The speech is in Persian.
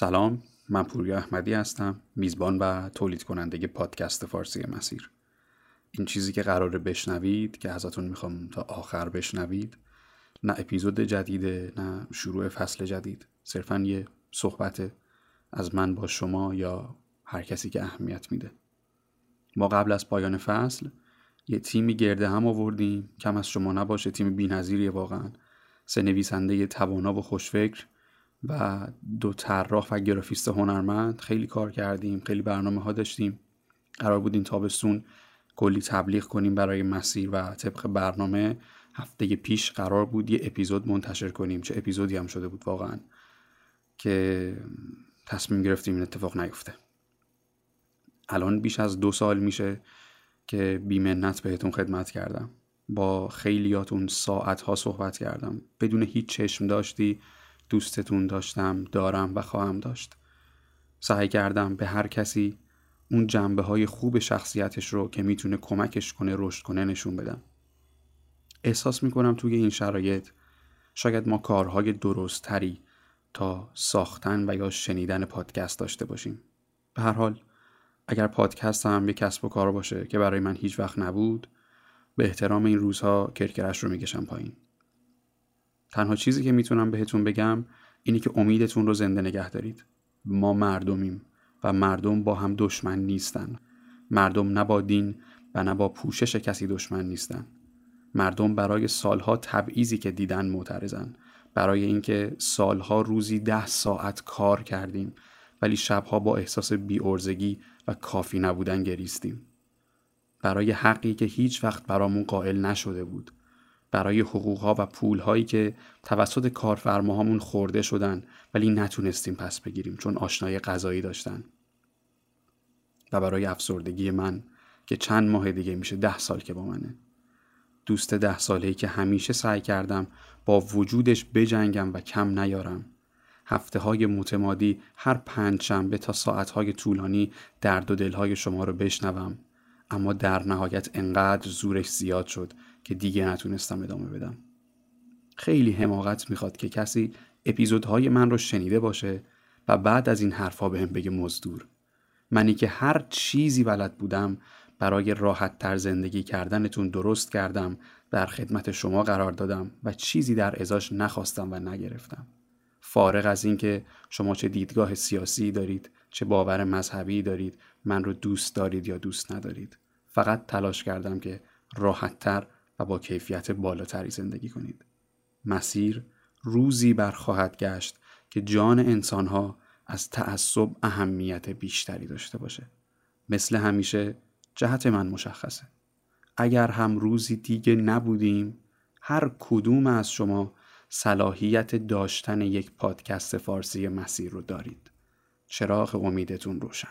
سلام من پوریا احمدی هستم میزبان و تولید کننده پادکست فارسی مسیر. این چیزی که قراره بشنوید که ازتون می‌خوام تا آخر بشنوید نه اپیزود جدیده نه شروع فصل جدید صرفا یه صحبت از من با شما یا هر کسی که اهمیت میده. ما قبل از پایان فصل یه تیمی گرده هم آوردیم. کم از شما نباشه تیم بینظیریه واقعا. سه نویسنده توانا و خوشفکر. و دو طراح و گرافیست هنرمند خیلی کار کردیم خیلی برنامه ها داشتیم. قرار بود این تابستون کلی تبلیغ کنیم برای مسیر و طبق برنامه. هفته پیش قرار بود یه اپیزود منتشر کنیم. چه اپیزودی هم شده بود واقعا که تصمیم گرفتیم این اتفاق نیفته. الان بیش از دو سال میشه که بیمنت بهتون خدمت کردم. با خیلیاتون ساعت ها صحبت کردم. بدون هیچ چشم داشتی. دوستتون داشتم دارم و خواهم داشت. سعی کردم به هر کسی اون جنبه های خوب شخصیتش رو که می‌تونه کمکش کنه رشد کنه نشون بدم. احساس می‌کنم توی این شرایط شاید ما کارهای درست تری تا ساختن و یا شنیدن پادکست داشته باشیم. به هر حال اگر پادکست هم یه کسب و کار باشه که برای من هیچ وقت نبود به احترام این روزها کرکرش رو می‌کشم پایین. تنها چیزی که می‌تونم بهتون بگم اینی که امیدتون رو زنده نگه دارید. ما مردمیم و مردم با هم دشمن نیستن. مردم نه با دین و نه با پوشش کسی دشمن نیستن. مردم برای سالها تبعیضی که دیدن معترضن. برای اینکه سالها روزی ده ساعت کار کردیم ولی شبها با احساس بیورزگی و کافی نبودن گریستیم. برای حقی که هیچ وقت برامون قائل نشده بود. برای حقوقها و پولهایی که توسط کارفرماهامون خورده شدن ولی نتونستیم پس بگیریم چون آشنای غذایی داشتن. و برای افسردگی من که چند ماه دیگه میشه ده سال که با منه. دوست ده سالهی که همیشه سعی کردم با وجودش بجنگم و کم نیارم. هفته های متمادی هر پنج شنبه تا ساعت های طولانی درد و دلهای شما رو بشنوم. اما در نهایت انقدر زورش زیاد شد که دیگه نتونستم ادامه بدم. خیلی حماقت می‌خواد که کسی اپیزودهای من رو شنیده باشه و بعد از این حرفها بهم بگه مزدور. منی که هر چیزی بلد بودم برای راحت تر زندگی کردنتون درست کردم در خدمت شما قرار دادم و چیزی در ازاش نخواستم و نگرفتم. فارغ از اینکه شما چه دیدگاه سیاسی دارید چه باور مذهبی دارید من رو دوست دارید یا دوست ندارید. فقط تلاش کردم که راحتتر و با کیفیت بالاتری زندگی کنید. مسیر روزی برخواهد گشت که جان انسانها از تعصب اهمیت بیشتری داشته باشه. مثل همیشه جهت من مشخصه. اگر هم روزی دیگه نبودیم هر کدوم از شما صلاحیت داشتن یک پادکست فارسی مسیر رو دارید. چراغ امیدتون روشن.